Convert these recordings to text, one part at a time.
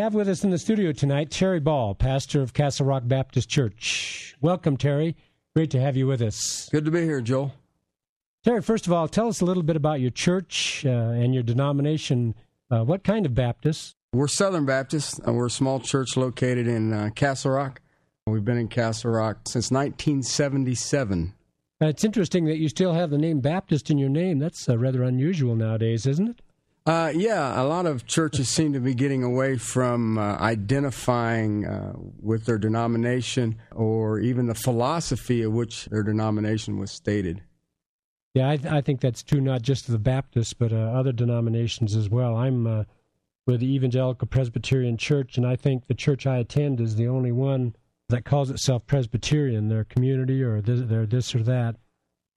Have with us in the studio tonight Terry Ball, pastor of Castle Rock Baptist Church. Welcome, Terry. Great to have you with us. Good to be here, Joel. Terry, first of all, tell us a little bit about your church uh, and your denomination. Uh, what kind of Baptist? We're Southern Baptist. Uh, we're a small church located in uh, Castle Rock. We've been in Castle Rock since 1977. Uh, it's interesting that you still have the name Baptist in your name. That's uh, rather unusual nowadays, isn't it? Uh, yeah, a lot of churches seem to be getting away from uh, identifying uh, with their denomination or even the philosophy of which their denomination was stated. Yeah, I, th- I think that's true not just the Baptists, but uh, other denominations as well. I'm uh, with the Evangelical Presbyterian Church, and I think the church I attend is the only one that calls itself Presbyterian. Their community or this, they're this or that.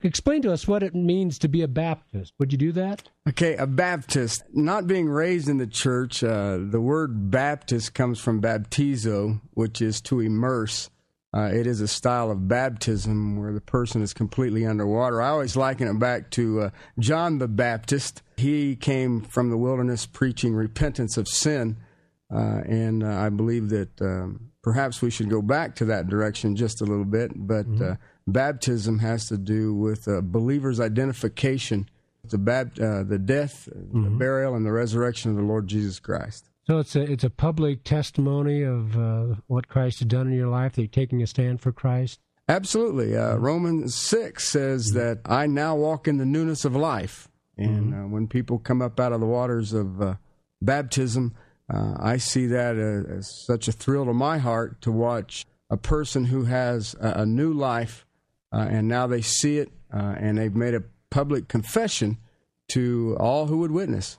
Explain to us what it means to be a Baptist. Would you do that? Okay, a Baptist. Not being raised in the church, uh, the word Baptist comes from baptizo, which is to immerse. Uh, it is a style of baptism where the person is completely underwater. I always liken it back to uh, John the Baptist. He came from the wilderness preaching repentance of sin, uh, and uh, I believe that um, perhaps we should go back to that direction just a little bit. But mm-hmm. Baptism has to do with a believer's identification, with the bab- uh, the death, mm-hmm. the burial, and the resurrection of the Lord Jesus Christ. So it's a it's a public testimony of uh, what Christ has done in your life. That you're taking a stand for Christ. Absolutely. Uh, mm-hmm. Romans six says mm-hmm. that I now walk in the newness of life, and mm-hmm. uh, when people come up out of the waters of uh, baptism, uh, I see that as, as, such a thrill to my heart to watch a person who has a, a new life uh, and now they see it, uh, and they've made a public confession to all who would witness.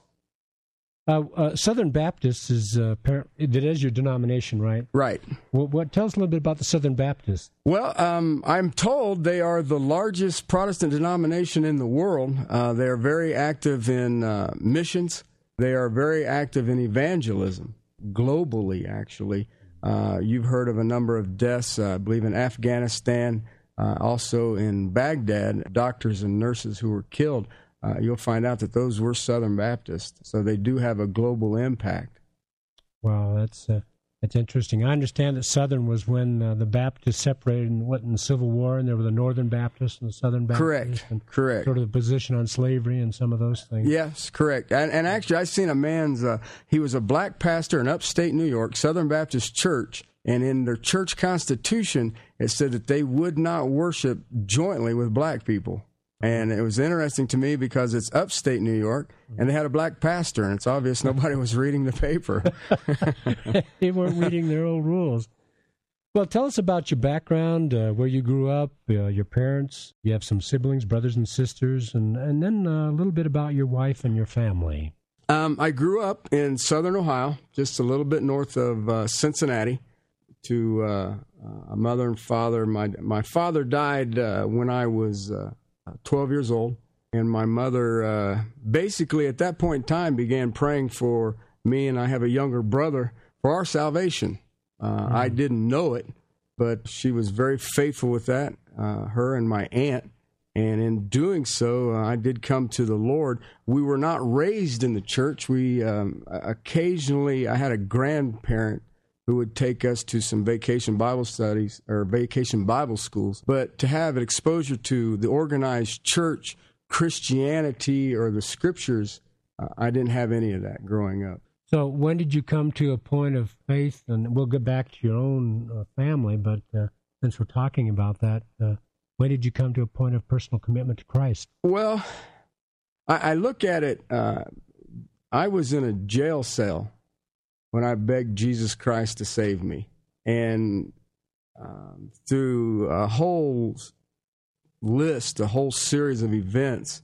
Uh, uh, Southern Baptist is uh, that is your denomination, right? Right. What, what, tell us a little bit about the Southern Baptist? Well, um, I'm told they are the largest Protestant denomination in the world. Uh, they are very active in uh, missions. They are very active in evangelism globally. Actually, uh, you've heard of a number of deaths, I believe, in Afghanistan, uh, also in Baghdad, doctors and nurses who were killed, uh, you'll find out that those were Southern Baptists. So they do have a global impact. Wow, that's uh, that's interesting. I understand that Southern was when uh, the Baptists separated and went in the Civil War, and there were the Northern Baptists and the Southern Baptists. Correct. Correct. Sort of the position on slavery and some of those things. Yes, correct. And, and actually, I've seen a man's. Uh, he was a black pastor in upstate New York, Southern Baptist Church and in their church constitution, it said that they would not worship jointly with black people. And it was interesting to me because it's upstate New York and they had a black pastor, and it's obvious nobody was reading the paper. they weren't reading their old rules. Well, tell us about your background, uh, where you grew up, uh, your parents. You have some siblings, brothers and sisters, and, and then uh, a little bit about your wife and your family. Um, I grew up in southern Ohio, just a little bit north of uh, Cincinnati to uh, a mother and father. My my father died uh, when I was uh, 12 years old, and my mother uh, basically at that point in time began praying for me, and I have a younger brother for our salvation. Mm-hmm. I didn't know it, but she was very faithful with that. Uh, her and my aunt. And in doing so, I did come to the Lord. We were not raised in the church. We um, occasionally, I had a grandparent who would take us to some vacation Bible studies or vacation Bible schools. But to have an exposure to the organized church, Christianity, or the scriptures, uh, I didn't have any of that growing up. So, when did you come to a point of faith? And we'll get back to your own uh, family, but uh, since we're talking about that, uh, when did you come to a point of personal commitment to Christ? Well, I, I look at it. Uh, I was in a jail cell when I begged Jesus Christ to save me. And um, through a whole list, a whole series of events,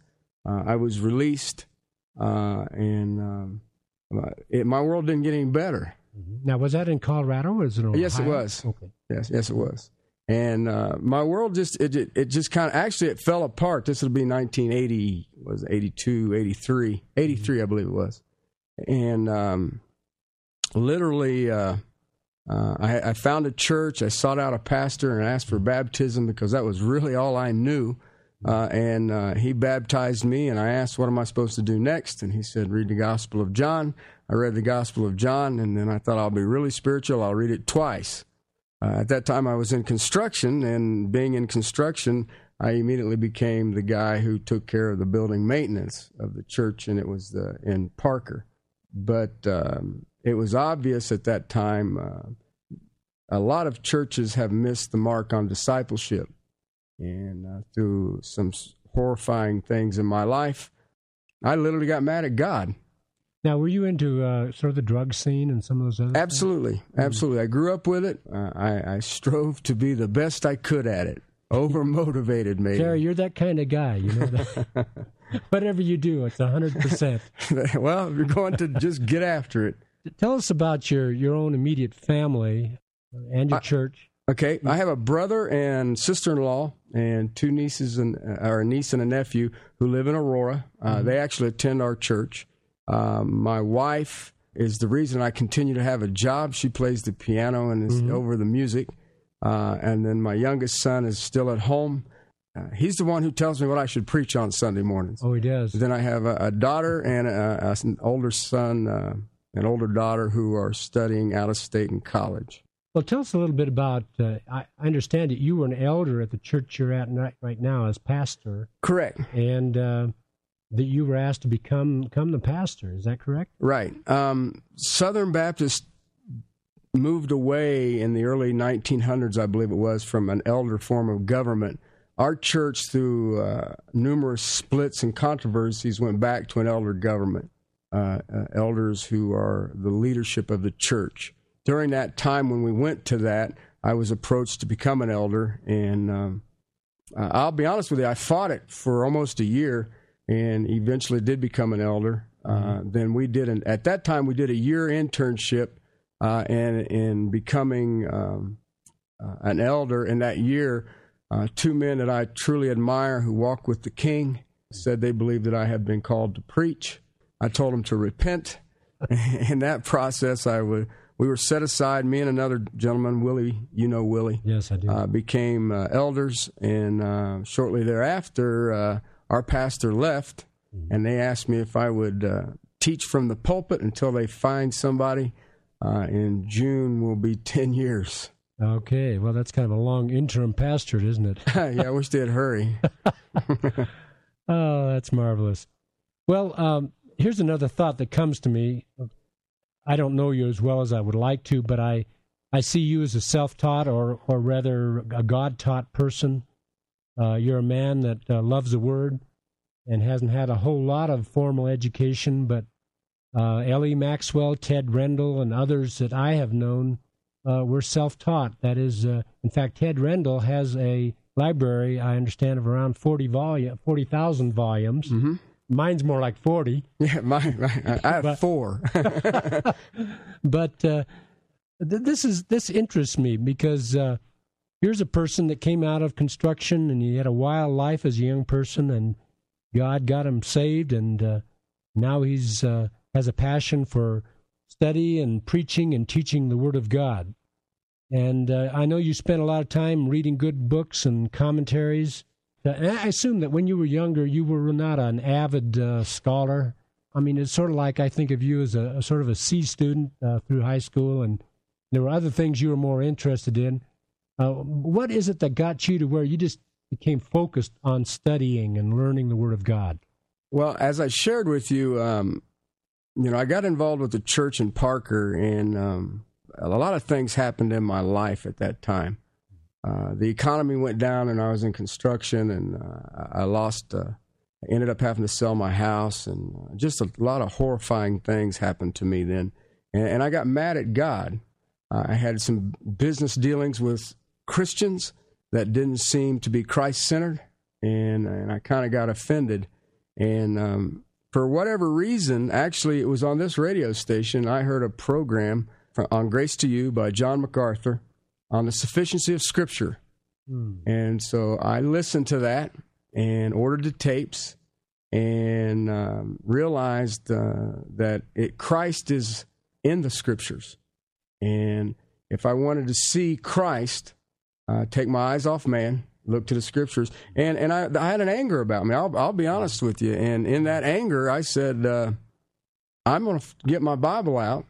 uh, I was released, uh, and um, it, my world didn't get any better. Mm-hmm. Now, was that in Colorado or was it in Ohio? Yes, it was. Okay. Yes, yes, it was. And uh, my world just it it, it just kind of actually it fell apart. This would be 1980 was 82, 83, 83 mm-hmm. I believe it was. And um, literally, uh, uh, I, I, found a church. I sought out a pastor and asked for baptism because that was really all I knew. uh, and uh, he baptized me. And I asked, "What am I supposed to do next?" And he said, "Read the Gospel of John." I read the Gospel of John, and then I thought I'll be really spiritual. I'll read it twice. Uh, at that time, I was in construction, and being in construction, I immediately became the guy who took care of the building maintenance of the church, and it was the, in Parker. But um, it was obvious at that time uh, a lot of churches have missed the mark on discipleship. And uh, through some horrifying things in my life, I literally got mad at God. Now, were you into uh, sort of the drug scene and some of those other? Absolutely, things? absolutely. I grew up with it. Uh, I, I strove to be the best I could at it. Over motivated, maybe. Terry, you're that kind of guy. You know that. Whatever you do, it's hundred percent. Well, you're going to just get after it. Tell us about your your own immediate family and your I, church. Okay, I have a brother and sister-in-law and two nieces and uh, or a niece and a nephew who live in Aurora. Uh, mm-hmm. They actually attend our church. Um, my wife is the reason I continue to have a job. She plays the piano and is mm-hmm. over the music. Uh, and then my youngest son is still at home. Uh, he's the one who tells me what I should preach on Sunday mornings. Oh, he does. Then I have a, a daughter and a, a, an older son, uh, an older daughter who are studying out of state in college. Well, tell us a little bit about. Uh, I, understand that you were an elder at the church you're at right, right now as pastor. Correct. And uh, that you were asked to become become the pastor. Is that correct? Right. Um, Southern Baptist moved away in the early 1900s, I believe it was, from an elder form of government. Our church, through uh, numerous splits and controversies, went back to an elder government. Uh, uh, elders who are the leadership of the church during that time when we went to that, I was approached to become an elder, and um, I'll be honest with you, I fought it for almost a year, and eventually did become an elder. Uh, mm-hmm. then we did an at that time we did a year internship, uh, and in becoming um, uh, an elder in that year, uh, two men that I truly admire who walk with the King said they believe that I had been called to preach. I told them to repent. in that process, I would we were set aside. Me and another gentleman, Willie, you know Willie. Yes, I do. Uh, became uh, elders, and uh, shortly thereafter, uh, our pastor left, mm-hmm. and they asked me if I would uh, teach from the pulpit until they find somebody. Uh, in June will be ten years. Okay, well, that's kind of a long interim pastorate, isn't it? yeah, I wish they'd hurry. oh, that's marvelous. Well, um, here's another thought that comes to me I don't know you as well as I would like to, but I, I see you as a self taught or, or rather a God taught person. Uh, you're a man that uh, loves the Word and hasn't had a whole lot of formal education, but uh, L.E. Maxwell, Ted Rendall, and others that I have known uh, were self taught. That is, uh, in fact, Ted Rendall has a library, I understand, of around 40 volume, 40,000 volumes. Mm-hmm. Mine's more like 40. Yeah, mine, I have but, four. but uh, th- this is this interests me because uh, here's a person that came out of construction and he had a wild life as a young person, and God got him saved, and uh, now he's uh, has a passion for study and preaching and teaching the Word of God. And uh, I know you spent a lot of time reading good books and commentaries and I assume that when you were younger, you were not an avid uh, scholar. I mean, it's sort of like I think of you as a, a sort of a C student uh, through high school, and there were other things you were more interested in. Uh, what is it that got you to where you just became focused on studying and learning the Word of God? Well, as I shared with you, um, you know, I got involved with the church in Parker, and um, a lot of things happened in my life at that time. Uh, the economy went down and I was in construction and uh, I lost, uh, I ended up having to sell my house and uh, just a lot of horrifying things happened to me then. And, and I got mad at God. I had some business dealings with Christians that didn't seem to be Christ centered and, and I kind of got offended. And um, for whatever reason, actually, it was on this radio station, I heard a program on Grace to You by John MacArthur on the sufficiency of Scripture. Hmm. And so I listened to that and ordered the tapes and um, realized uh, that it, Christ is in the Scriptures. And if I wanted to see Christ, uh, take my eyes off man look to the scriptures. And and I, I had an anger about me. I'll, I'll be honest with you. And in that anger, I said, uh, I'm going to get my Bible out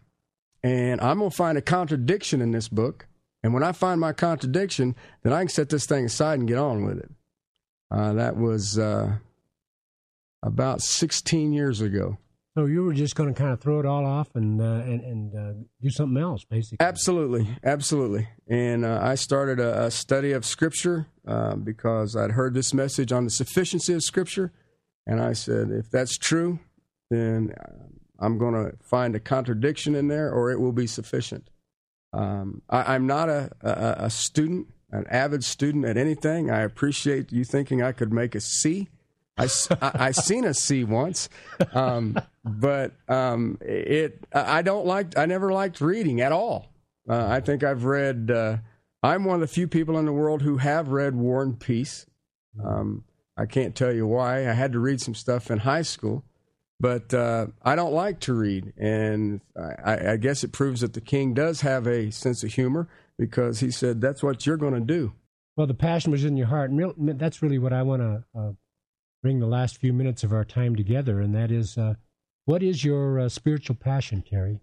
and I'm going to find a contradiction in this book. And when I find my contradiction, then I can set this thing aside and get on with it. Uh, that was uh, about 16 years ago. So you were just going to kind of throw it all off and uh, and, and uh, do something else, basically. Absolutely, absolutely. And uh, I started a, a, study of Scripture uh, because I'd heard this message on the sufficiency of Scripture, and I said, if that's true, then I'm going to find a contradiction in there, or it will be sufficient. Um, I, am not a, a, a student, an avid student at anything. I appreciate you thinking I could make a C. I, I, I seen a C once, um, but um, it I don't like I never liked reading at all. Uh, I think I've read. Uh, I'm one of the few people in the world who have read War and Peace. Um, I can't tell you why. I had to read some stuff in high school, but uh, I don't like to read, and I, I guess it proves that the king does have a sense of humor because he said that's what you're going to do. Well, the passion was in your heart, and that's really what I want to uh, bring the last few minutes of our time together, and that is uh, what is your uh, spiritual passion, Terry?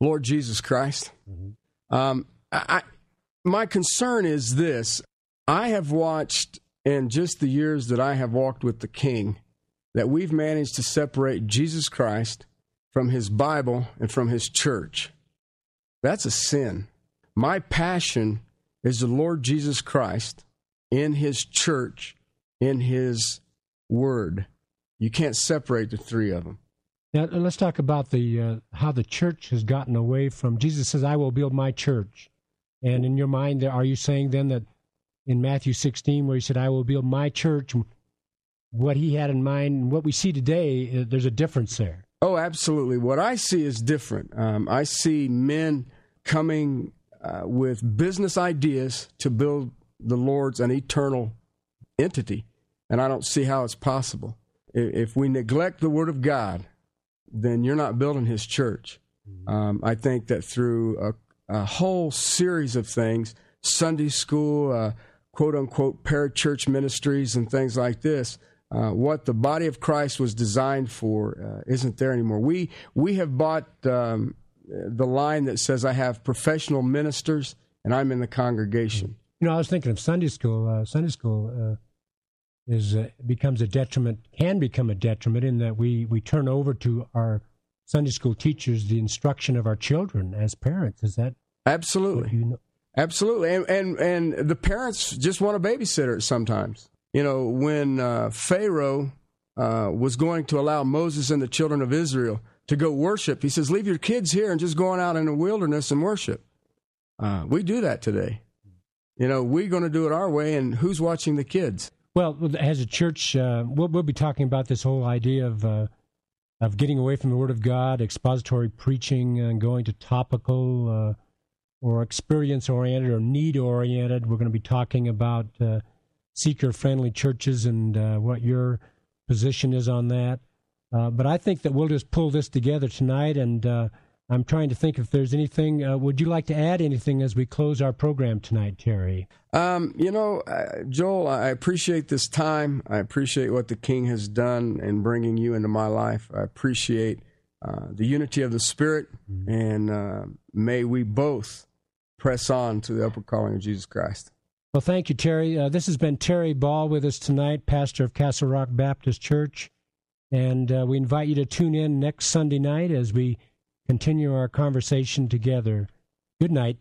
Lord Jesus Christ. Mm-hmm. Um, I, my concern is this I have watched in just the years that I have walked with the King that we've managed to separate Jesus Christ from his Bible and from his church. That's a sin. My passion is the Lord Jesus Christ in his church in his word. You can't separate the three of them. Now let's talk about the uh, how the church has gotten away from. Jesus says, "I will build my church," and in your mind, are you saying then that in Matthew 16, where he said, "I will build my church," what he had in mind and what we see today, uh, there's a difference there. Oh, absolutely. What I see is different. Um, I see men coming uh, with business ideas to build the Lord's an eternal entity, and I don't see how it's possible. If we neglect the Word of God, then you're not building His church. Mm-hmm. Um, I think that through a, a, whole series of things, Sunday school, uh, quote unquote, parachurch ministries, and things like this, uh, what the body of Christ was designed for uh, isn't there anymore. We we have bought um, the line that says, "I have professional ministers and I'm in the congregation." You know, I was thinking of Sunday school. Uh, Sunday school uh, is uh, becomes a detriment, can become a detriment in that we we turn over to our Sunday school teachers the instruction of our children as parents. Is that absolutely? You know? Absolutely, and, and and the parents just want a babysitter sometimes. You know, when uh, Pharaoh uh, was going to allow Moses and the children of Israel to go worship, he says, "Leave your kids here and just go on out in the wilderness and worship." Uh, we do that today. You know, we're going to do it our way, and who's watching the kids? Well, as a church, uh, we'll, we'll, be talking about this whole idea of uh, of getting away from the Word of God, expository preaching, and going to topical uh, or experience oriented or need oriented. We're going to be talking about uh, seeker friendly churches and uh, what your position is on that. Uh, but I think that we'll just pull this together tonight and I'm trying to think if there's anything. Uh, would you like to add anything as we close our program tonight, Terry? Um, you know, uh, Joel, I appreciate this time. I appreciate what the King has done in bringing you into my life. I appreciate uh, the unity of the Spirit, mm-hmm. and uh, may we both press on to the upper calling of Jesus Christ. Well, thank you, Terry. Uh, this has been Terry Ball with us tonight, pastor of Castle Rock Baptist Church. And uh, we invite you to tune in next Sunday night as we continue our conversation together. Good night.